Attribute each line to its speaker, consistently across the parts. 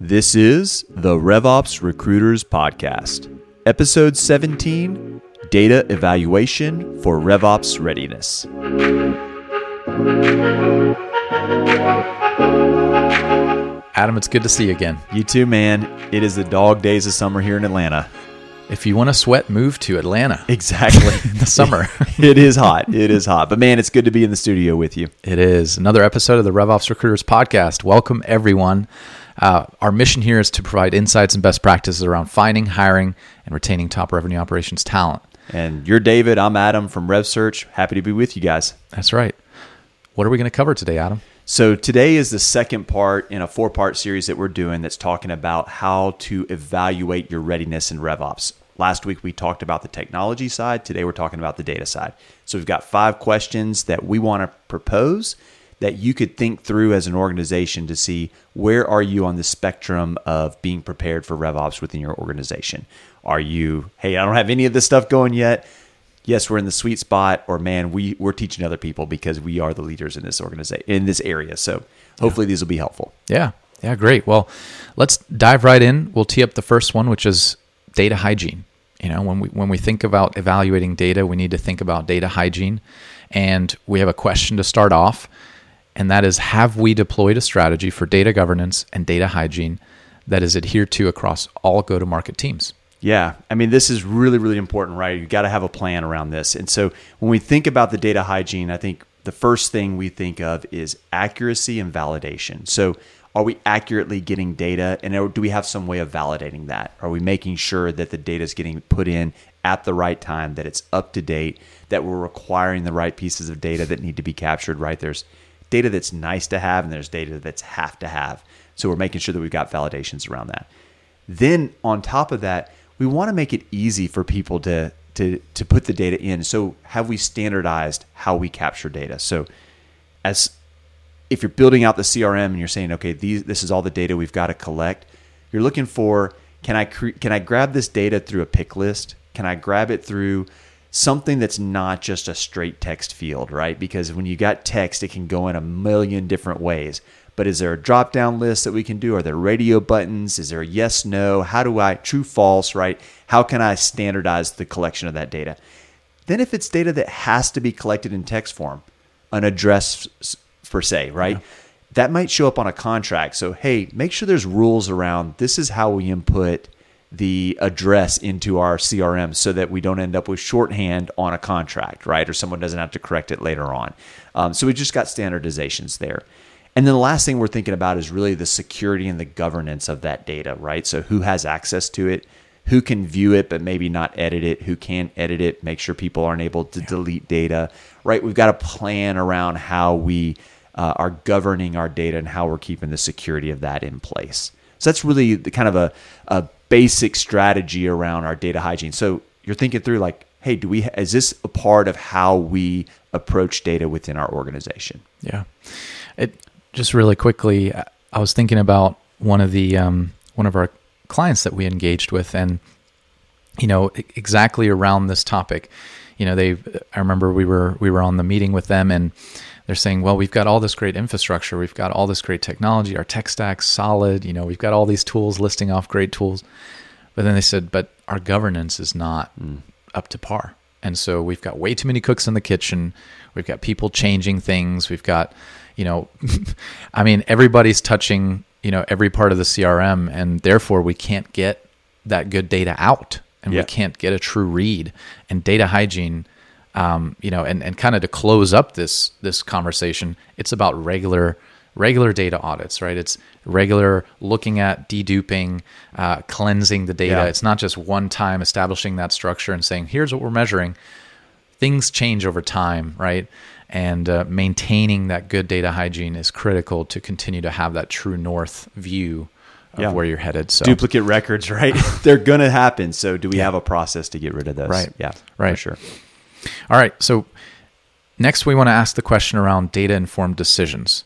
Speaker 1: This is the RevOps Recruiters Podcast, Episode 17 Data Evaluation for RevOps Readiness.
Speaker 2: Adam, it's good to see you again.
Speaker 1: You too, man. It is the dog days of summer here in Atlanta.
Speaker 2: If you want to sweat, move to Atlanta.
Speaker 1: Exactly.
Speaker 2: in the summer.
Speaker 1: it is hot. It is hot. But man, it's good to be in the studio with you.
Speaker 2: It is. Another episode of the RevOps Recruiters Podcast. Welcome, everyone. Uh, our mission here is to provide insights and best practices around finding, hiring, and retaining top revenue operations talent.
Speaker 1: And you're David. I'm Adam from RevSearch. Happy to be with you guys.
Speaker 2: That's right. What are we going to cover today, Adam?
Speaker 1: So, today is the second part in a four part series that we're doing that's talking about how to evaluate your readiness in RevOps. Last week we talked about the technology side. Today we're talking about the data side. So, we've got five questions that we want to propose that you could think through as an organization to see where are you on the spectrum of being prepared for RevOps within your organization. Are you, hey, I don't have any of this stuff going yet. Yes, we're in the sweet spot, or man, we we're teaching other people because we are the leaders in this organization in this area. So hopefully yeah. these will be helpful.
Speaker 2: Yeah, yeah, great. Well, let's dive right in. We'll tee up the first one, which is data hygiene. You know, when we when we think about evaluating data, we need to think about data hygiene, and we have a question to start off and that is have we deployed a strategy for data governance and data hygiene that is adhered to across all go to market teams?
Speaker 1: Yeah, I mean, this is really, really important, right? You got to have a plan around this. And so when we think about the data hygiene, I think the first thing we think of is accuracy and validation. So, are we accurately getting data and do we have some way of validating that? Are we making sure that the data is getting put in at the right time, that it's up to date, that we're requiring the right pieces of data that need to be captured, right? There's data that's nice to have and there's data that's have to have. So we're making sure that we've got validations around that. Then on top of that, we want to make it easy for people to to to put the data in. So have we standardized how we capture data? So as if you're building out the CRM and you're saying, okay, these this is all the data we've got to collect, you're looking for can I cre- can I grab this data through a pick list? Can I grab it through something that's not just a straight text field, right? Because when you got text, it can go in a million different ways. But is there a drop down list that we can do? Are there radio buttons? Is there a yes, no? How do I, true, false, right? How can I standardize the collection of that data? Then, if it's data that has to be collected in text form, an address per se, right? Yeah. That might show up on a contract. So, hey, make sure there's rules around this is how we input the address into our CRM so that we don't end up with shorthand on a contract, right? Or someone doesn't have to correct it later on. Um, so we just got standardizations there. And then the last thing we're thinking about is really the security and the governance of that data, right? So who has access to it? Who can view it but maybe not edit it? Who can edit it? Make sure people aren't able to yeah. delete data, right? We've got a plan around how we uh, are governing our data and how we're keeping the security of that in place. So that's really the kind of a, a basic strategy around our data hygiene. So you're thinking through like, hey, do we is this a part of how we approach data within our organization?
Speaker 2: Yeah. It just really quickly, I was thinking about one of the um, one of our clients that we engaged with, and you know exactly around this topic. You know, they. I remember we were we were on the meeting with them, and they're saying, well, we've got all this great infrastructure, we've got all this great technology, our tech stack's solid, you know, we've got all these tools listing off great tools. But then they said, but our governance is not mm. up to par. And so we've got way too many cooks in the kitchen. We've got people changing things. We've got, you know, I mean, everybody's touching, you know, every part of the CRM, and therefore we can't get that good data out and we can't get a true read. And data hygiene um, you know, and, and kind of to close up this this conversation, it's about regular regular data audits, right? It's regular looking at deduping, uh, cleansing the data. Yeah. It's not just one time establishing that structure and saying, here's what we're measuring. Things change over time, right? And uh, maintaining that good data hygiene is critical to continue to have that true north view of yeah. where you're headed. So
Speaker 1: duplicate records, right? They're going to happen. So do we yeah. have a process to get rid of those?
Speaker 2: Right.
Speaker 1: Yeah.
Speaker 2: Right.
Speaker 1: For sure.
Speaker 2: All right. So next, we want to ask the question around data informed decisions.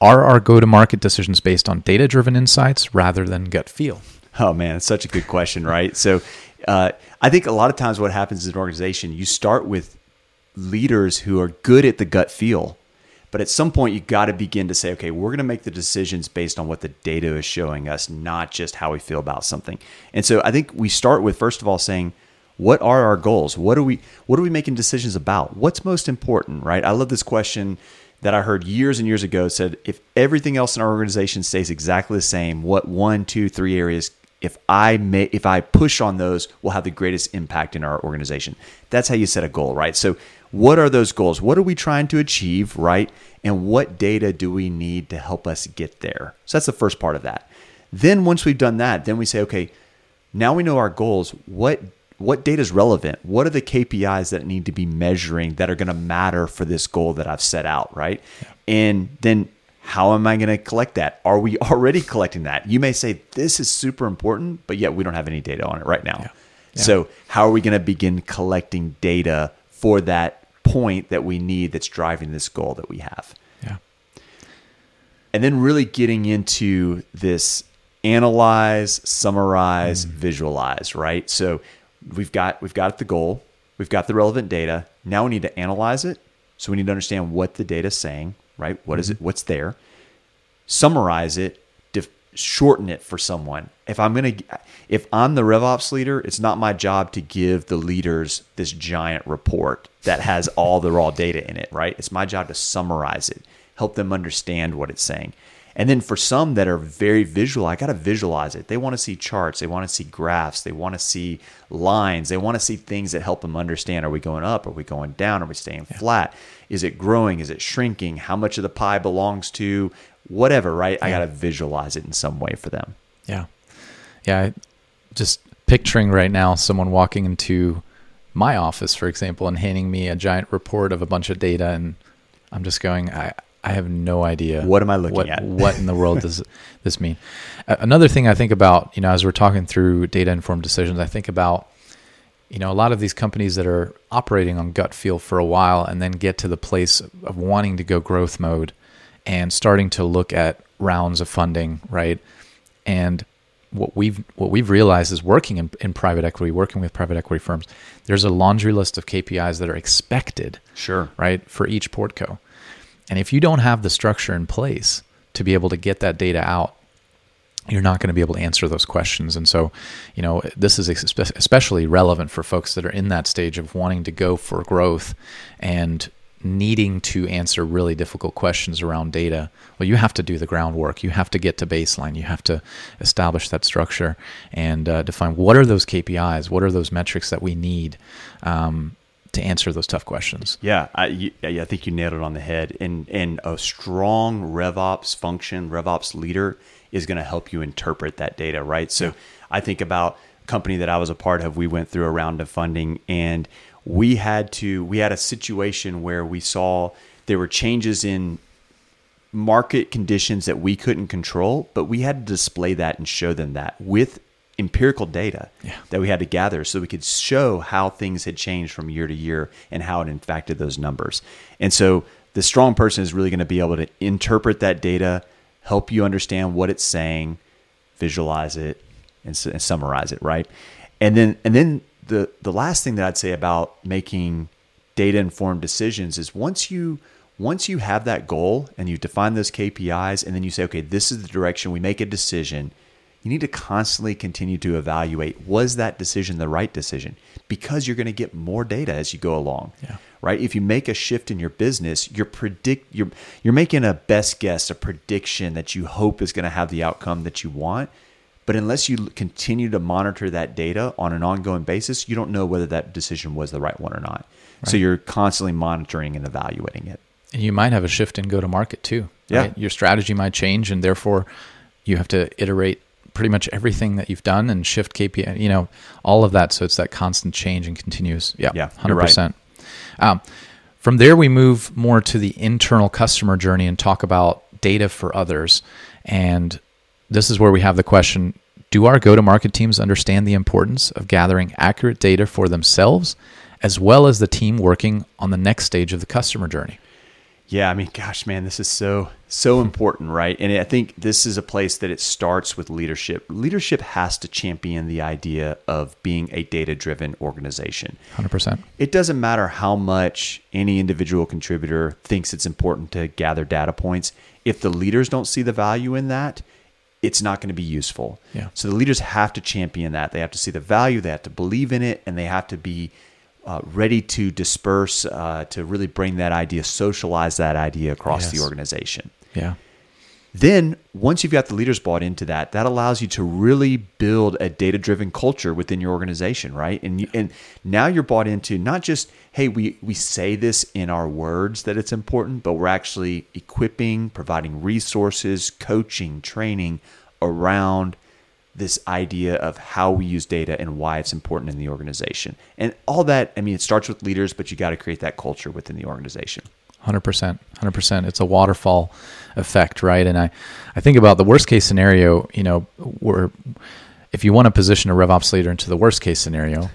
Speaker 2: Are our go to market decisions based on data driven insights rather than gut feel?
Speaker 1: Oh, man, it's such a good question, right? So uh, I think a lot of times what happens in an organization, you start with leaders who are good at the gut feel, But at some point, you got to begin to say, okay, we're going to make the decisions based on what the data is showing us, not just how we feel about something. And so I think we start with first of all saying, what are our goals? What are we what are we making decisions about? What's most important, right? I love this question that I heard years and years ago said if everything else in our organization stays exactly the same, what one, two, three areas if I may if I push on those will have the greatest impact in our organization. That's how you set a goal, right? So what are those goals? What are we trying to achieve, right? And what data do we need to help us get there? So that's the first part of that. Then once we've done that, then we say, okay, now we know our goals. What what data is relevant? What are the KPIs that need to be measuring that are going to matter for this goal that I've set out, right? Yeah. And then how am I going to collect that? Are we already collecting that? You may say this is super important, but yet we don't have any data on it right now. Yeah. Yeah. So, how are we going to begin collecting data for that point that we need that's driving this goal that we have?
Speaker 2: Yeah.
Speaker 1: And then really getting into this analyze, summarize, mm-hmm. visualize, right? So, we've got we've got the goal, we've got the relevant data. Now we need to analyze it. So we need to understand what the data is saying, right? What mm-hmm. is it? What's there? Summarize it, def- shorten it for someone. If I'm gonna, if I'm the RevOps leader, it's not my job to give the leaders this giant report that has all the raw data in it, right? It's my job to summarize it, help them understand what it's saying. And then for some that are very visual, I got to visualize it. They want to see charts, they want to see graphs, they want to see lines, they want to see things that help them understand are we going up, are we going down, are we staying yeah. flat? Is it growing? Is it shrinking? How much of the pie belongs to whatever, right? Yeah. I got to visualize it in some way for them.
Speaker 2: Yeah. Yeah. Just picturing right now someone walking into my office, for example, and handing me a giant report of a bunch of data. And I'm just going, I, I have no idea.
Speaker 1: What am I looking
Speaker 2: what,
Speaker 1: at?
Speaker 2: what in the world does this mean? Another thing I think about, you know, as we're talking through data informed decisions, I think about, you know, a lot of these companies that are operating on gut feel for a while and then get to the place of wanting to go growth mode and starting to look at rounds of funding, right? And what we've what we've realized is working in, in private equity, working with private equity firms, there's a laundry list of KPIs that are expected,
Speaker 1: sure,
Speaker 2: right, for each portco. And if you don't have the structure in place to be able to get that data out, you're not going to be able to answer those questions. And so, you know, this is especially relevant for folks that are in that stage of wanting to go for growth and needing to answer really difficult questions around data. Well, you have to do the groundwork. You have to get to baseline. You have to establish that structure and uh, define what are those KPIs, what are those metrics that we need. Um, to answer those tough questions.
Speaker 1: Yeah, I, I think you nailed it on the head. And and a strong RevOps function, RevOps leader is going to help you interpret that data, right? So yeah. I think about a company that I was a part of. We went through a round of funding, and we had to we had a situation where we saw there were changes in market conditions that we couldn't control, but we had to display that and show them that with empirical data yeah. that we had to gather so we could show how things had changed from year to year and how it impacted those numbers. And so the strong person is really going to be able to interpret that data, help you understand what it's saying, visualize it, and, and summarize it, right? And then and then the the last thing that I'd say about making data informed decisions is once you once you have that goal and you define those KPIs and then you say, okay, this is the direction we make a decision you need to constantly continue to evaluate was that decision the right decision because you're going to get more data as you go along
Speaker 2: yeah.
Speaker 1: right if you make a shift in your business you're predict you're you're making a best guess a prediction that you hope is going to have the outcome that you want but unless you continue to monitor that data on an ongoing basis you don't know whether that decision was the right one or not right. so you're constantly monitoring and evaluating it
Speaker 2: and you might have a shift in go to market too right? yeah your strategy might change and therefore you have to iterate pretty much everything that you've done and shift KPI, you know, all of that. So it's that constant change and continuous. Yeah,
Speaker 1: yeah,
Speaker 2: hundred percent. Um, from there, we move more to the internal customer journey and talk about data for others. And this is where we have the question: Do our go-to-market teams understand the importance of gathering accurate data for themselves, as well as the team working on the next stage of the customer journey?
Speaker 1: Yeah, I mean, gosh, man, this is so so important, right? And I think this is a place that it starts with leadership. Leadership has to champion the idea of being a data-driven organization.
Speaker 2: 100%.
Speaker 1: It doesn't matter how much any individual contributor thinks it's important to gather data points. If the leaders don't see the value in that, it's not going to be useful.
Speaker 2: Yeah.
Speaker 1: So the leaders have to champion that. They have to see the value, they have to believe in it, and they have to be uh, ready to disperse uh, to really bring that idea, socialize that idea across
Speaker 2: Yes.
Speaker 1: the organization.
Speaker 2: Yeah.
Speaker 1: Then, once you've got the leaders bought into that, that allows you to really build a data-driven culture within your organization, right? And you, and now you're bought into not just hey, we we say this in our words that it's important, but we're actually equipping, providing resources, coaching, training around this idea of how we use data and why it's important in the organization. And all that, I mean, it starts with leaders, but you got to create that culture within the organization.
Speaker 2: Hundred percent, hundred percent. It's a waterfall effect, right? And I, I think about the worst case scenario. You know, where if you want to position a RevOps leader into the worst case scenario,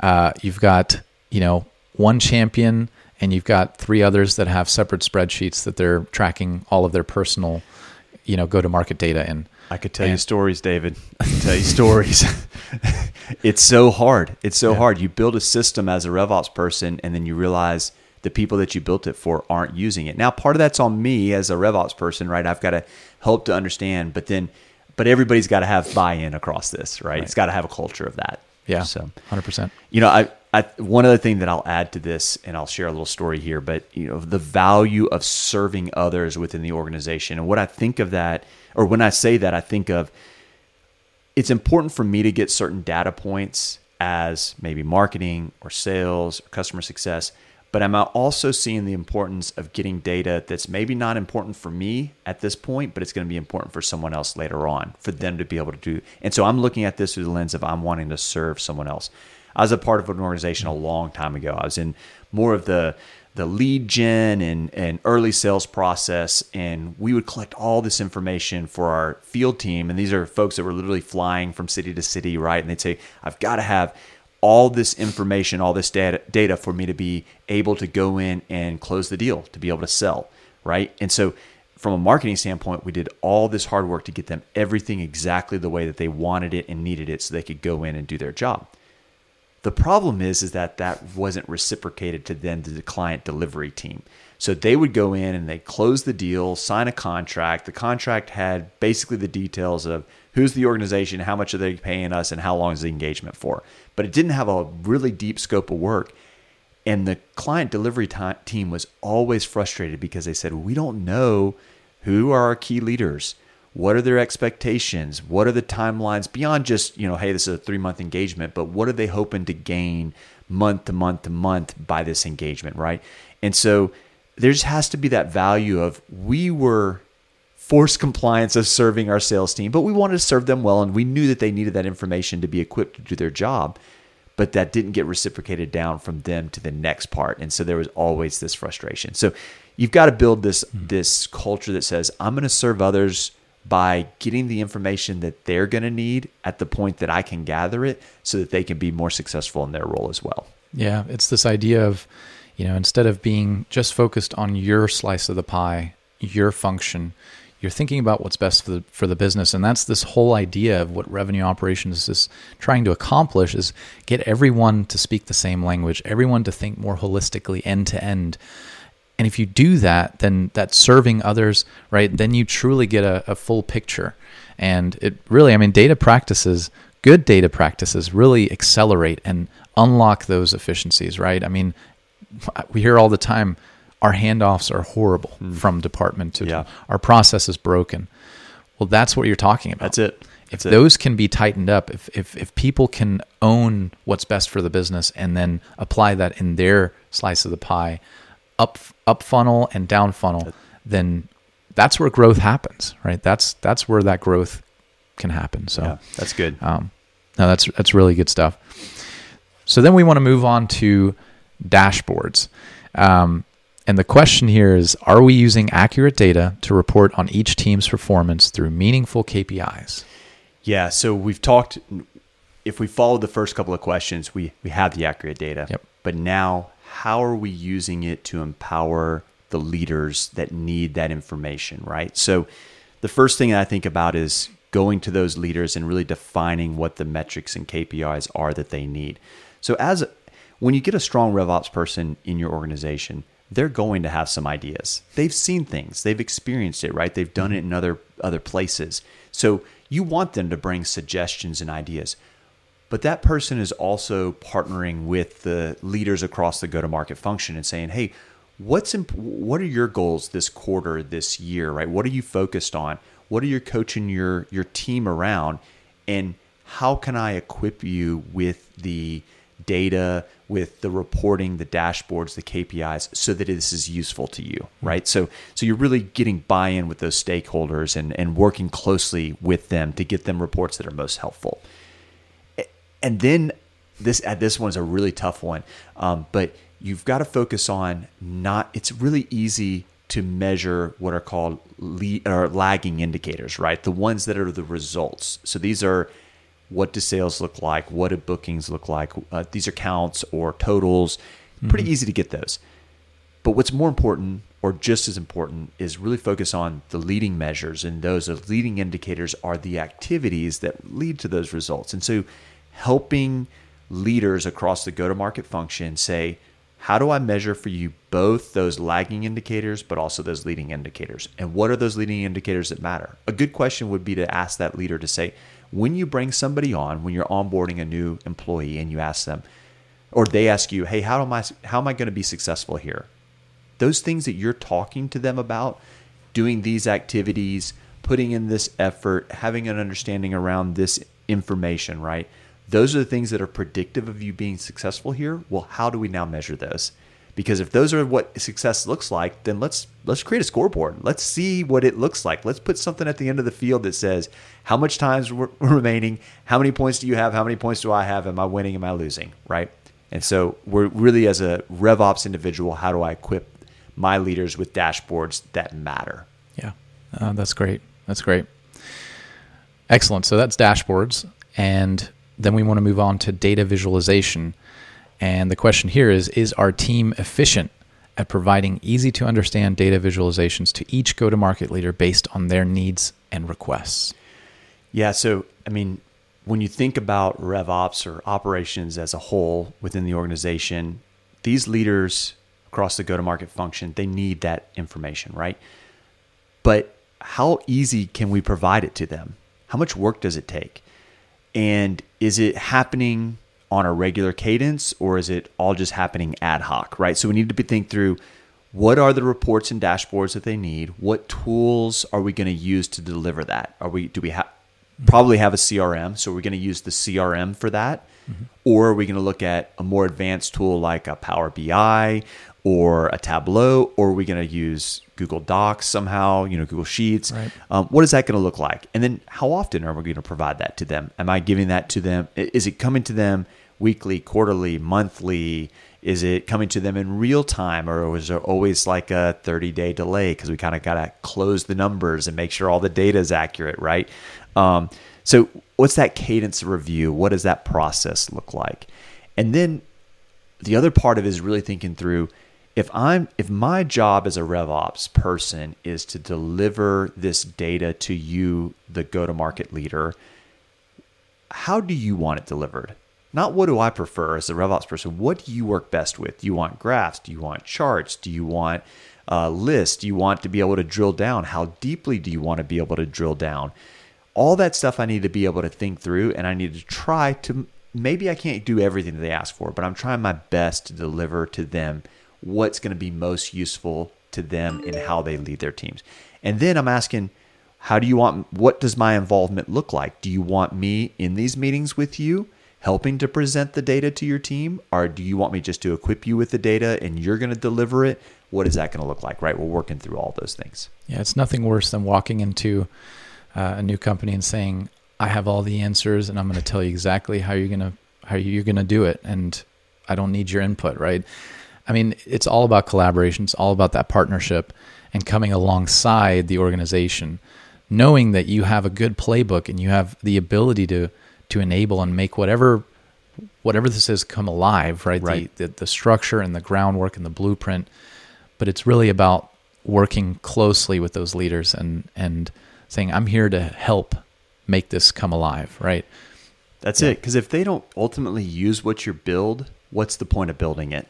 Speaker 2: uh, you've got you know one champion and you've got three others that have separate spreadsheets that they're tracking all of their personal, you know, go to market data in.
Speaker 1: I could tell you stories, David. I can tell you stories. it's so hard. It's so
Speaker 2: Yeah.
Speaker 1: hard. You build a system as a RevOps person, and then you realize the people that you built it for aren't using it. Now, part of that's on me as a RevOps person, right? I've got to help to understand, but then, but everybody's got to have buy-in across this, right? It's got to have a culture of that.
Speaker 2: Yeah,
Speaker 1: So,
Speaker 2: hundred percent.
Speaker 1: you know, I, I one other thing that I'll add to this, and I'll share a little story here, but you know, the value of serving others within the organization, and what I think of that, or when I say that, I think of it's important for me to get certain data points as maybe marketing or sales or customer success, but I'm also seeing the importance of getting data that's maybe not important for me at this point, but it's going to be important for someone else later on for them to be able to do. And so I'm looking at this through the lens of I'm wanting to serve someone else. I was a part of an organization a long time ago. I was in more of the the lead gen and, and early sales process and we would collect all this information for our field team. And these are folks that were literally flying from city to city right? And they'd say i've got to have all this information all this data, data for me to be able to go in and close the deal to be able to sell right? And so from a marketing standpoint we did all this hard work to get them everything exactly the way that they wanted it and needed it so they could go in and do their job the problem is is that that wasn't reciprocated to then to the client delivery team. So they would go in and they close the deal, sign a contract. The contract had basically the details of who's the organization, how much are they paying us, and how long is the engagement for. But it didn't have a really deep scope of work. And the client delivery ti- team was always frustrated because they said, We don't know who are our key leaders. What are their expectations? What are the timelines beyond just, you know, hey, this is a three month engagement, but what are they hoping to gain month to month to month by this engagement, right? And so there just has to be that value of we were forced compliance of serving our sales team, but we wanted to serve them well and we knew that they needed that information to be equipped to do their job but that didn't get reciprocated down from them to the next part and so there was always this frustration so you've got to build this mm-hmm. this culture that says i'm going to serve others by getting the information that they're going to need at the point that i can gather it so that they can be more successful in their role as well
Speaker 2: Yeah, it's this idea of, you know, instead of being just focused on your slice of the pie, your function, you're thinking about what's best for the for the business, and that's this whole idea of what revenue operations is trying to accomplish is get everyone to speak the same language, everyone to think more holistically end to end. And if you do that, then that's serving others, right? Then you truly get a, a full picture. And it really, I mean, data practices, good data practices really accelerate and unlock those efficiencies, right? I mean, we hear all the time our handoffs are horrible hmm. from department to
Speaker 1: Yeah.
Speaker 2: our process is broken. Well, that's what you're talking about.
Speaker 1: That's it.
Speaker 2: If
Speaker 1: it.
Speaker 2: those can be tightened up, if, if if people can own what's best for the business and then apply that in their slice of the pie, up up funnel and down funnel, then that's where growth happens, right? That's that's where that growth can happen. So
Speaker 1: yeah that's good
Speaker 2: um, no, that's that's really good stuff. So then we want to move on to dashboards. Um, and the question here is Are we using accurate data to report on each team's performance through meaningful KPIs?
Speaker 1: Yeah, so we've talked. If we follow the first couple of questions, we we have the accurate data.
Speaker 2: Yep.
Speaker 1: But now, how are we using it to empower the leaders that need that information, right? So the first thing I think about is going to those leaders and really defining what the metrics and KPIs are that they need. So as when you get a strong RevOps person in your organization, they're going to have some ideas. They've seen things, they've experienced it, right? They've done it in other other places. So you want them to bring suggestions and ideas. But that person is also partnering with the leaders across the go-to-market function and saying, "Hey, what's imp- what are your goals this quarter, this year, right? What are you focused on? What are you coaching your your team around? And how can I equip you with the data, with the reporting, the dashboards, the KPIs, so that this is useful to you, mm-hmm. right? So, so you're really getting buy-in with those stakeholders and and working closely with them to get them reports that are most helpful. And then this uh, this one's a really tough one, um, but you've got to focus on not. It's really easy to measure what are called lead, or lagging indicators, right? The ones that are the results. So these are what do sales look like? What do bookings look like? Uh, these are counts or totals. Pretty mm-hmm. easy to get those. But what's more important, or just as important, is really focus on the leading measures. And those leading indicators are the activities that lead to those results. And so helping leaders across the go to market function say, how do I measure for you both those lagging indicators, but also those leading indicators? And what are those leading indicators that matter? A good question would be to ask that leader to say, when you bring somebody on, when you're onboarding a new employee and you ask them, or they ask you, hey, how am I how am I going to be successful here? Those things that you're talking to them about, doing these activities, putting in this effort, having an understanding around this information, right? Those are the things that are predictive of you being successful here. Well, how do we now measure those? because if those are what success looks like then let's let's create a scoreboard. Let's see what it looks like. Let's put something at the end of the field that says how much time's remaining? How many points do you have? How many points do i have? Am i winning? Am i losing? Right? And so we're really as a revops individual how do i equip my leaders with dashboards that matter?
Speaker 2: Yeah. Uh, that's great. That's great. Excellent. So that's dashboards. And then we want to move on to data visualization and the question here is Is our team efficient at providing easy to understand data visualizations to each go to market leader based on their needs and requests?
Speaker 1: Yeah. So, I mean, when you think about RevOps or operations as a whole within the organization, these leaders across the go to market function, they need that information, right? But how easy can we provide it to them? How much work does it take? And is it happening on a regular cadence or is it all just happening ad hoc, right? So we need to be think through what are the reports and dashboards that they need? What tools are we going to use to deliver that? Are we do we have probably have a CRM, so we're going to use the CRM for that? Mm-hmm. Or are we going to look at a more advanced tool like a Power BI or a Tableau, or are we going to use Google Docs somehow, you know, Google Sheets? Right. Um, what is that going to look like? And then how often are we going to provide that to them? Am I giving that to them? Is it coming to them weekly, quarterly, monthly? Is it coming to them in real time, or is there always like a 30 day delay because we kind of got to close the numbers and make sure all the data is accurate, right? Um, so, what's that cadence review? What does that process look like? And then the other part of it is really thinking through if I'm if my job as a RevOps person is to deliver this data to you, the go-to-market leader, how do you want it delivered? Not what do I prefer as a RevOps person. What do you work best with? Do you want graphs? Do you want charts? Do you want uh, lists? Do you want to be able to drill down? How deeply do you want to be able to drill down? All that stuff I need to be able to think through, and I need to try to. Maybe I can't do everything that they ask for, but I'm trying my best to deliver to them what's going to be most useful to them in how they lead their teams. And then I'm asking, how do you want, what does my involvement look like? Do you want me in these meetings with you? helping to present the data to your team? Or do you want me just to equip you with the data and you're going to deliver it? What is that going to look like, right? We're working through all those things.
Speaker 2: Yeah, it's nothing worse than walking into uh, a new company and saying, I have all the answers and I'm going to tell you exactly how you're going to how you're going to do it and I don't need your input, right? I mean, it's all about collaboration, it's all about that partnership and coming alongside the organization, knowing that you have a good playbook and you have the ability to to enable and make whatever whatever this is come alive, right? right. The, the, the structure and the groundwork and the blueprint. but it's really about working closely with those leaders and and saying I'm here to help make this come alive, right?
Speaker 1: That's it. Because if they don't ultimately use what you build, what's the point of building it?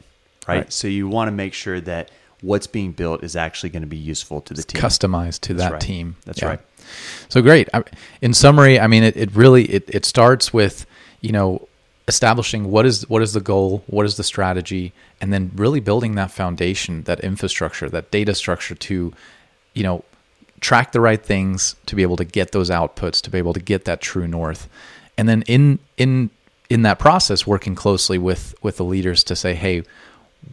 Speaker 1: Right.
Speaker 2: Right.
Speaker 1: So you want to make sure that what's being built is actually going to be useful to the team.
Speaker 2: Customized to that
Speaker 1: right.
Speaker 2: team.
Speaker 1: That's
Speaker 2: Yeah.
Speaker 1: right.
Speaker 2: So great. I- In summary, I mean, it, it really it, it starts with you know establishing what is what is the goal, what is the strategy, and then really building that foundation, that infrastructure, that data structure to you know track the right things to be able to get those outputs, to be able to get that true north, and then in in in that process, working closely with with the leaders to say, hey,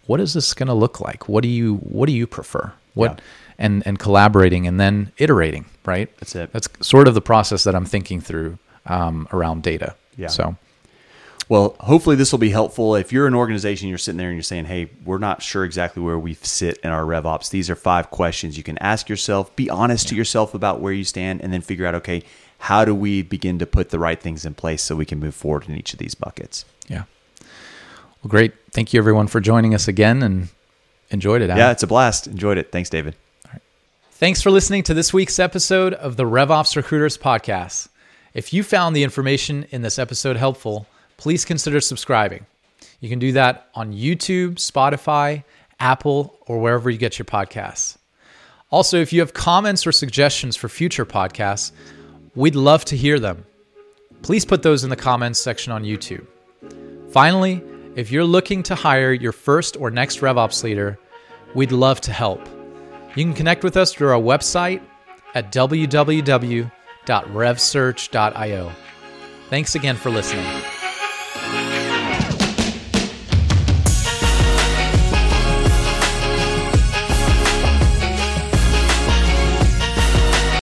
Speaker 2: what is this going to look like? What do you what do you prefer? What
Speaker 1: Yeah.
Speaker 2: and and collaborating and then iterating, right?
Speaker 1: That's it.
Speaker 2: That's sort of the process that I'm thinking through um, around data.
Speaker 1: Yeah.
Speaker 2: So
Speaker 1: Well, hopefully this will be helpful. If you're an organization, you're sitting there and you're saying, "Hey, we're not sure exactly where we sit in our RevOps." These are five questions you can ask yourself. Be honest to yourself about where you stand, and then figure out, okay, how do we begin to put the right things in place so we can move forward in each of these buckets?
Speaker 2: yeah. Well, great. Thank you everyone for joining us again and enjoyed it. Adam.
Speaker 1: Yeah, it's a blast. Enjoyed it. Thanks, David.
Speaker 2: Thanks for listening to this week's episode of the RevOps Recruiters Podcast. If you found the information in this episode helpful, please consider subscribing. You can do that on YouTube, Spotify, Apple, or wherever you get your podcasts. Also, if you have comments or suggestions for future podcasts, we'd love to hear them. Please put those in the comments section on YouTube. Finally, if you're looking to hire your first or next RevOps leader, we'd love to help. You can connect with us through our website at www.revsearch.io. Thanks again for listening.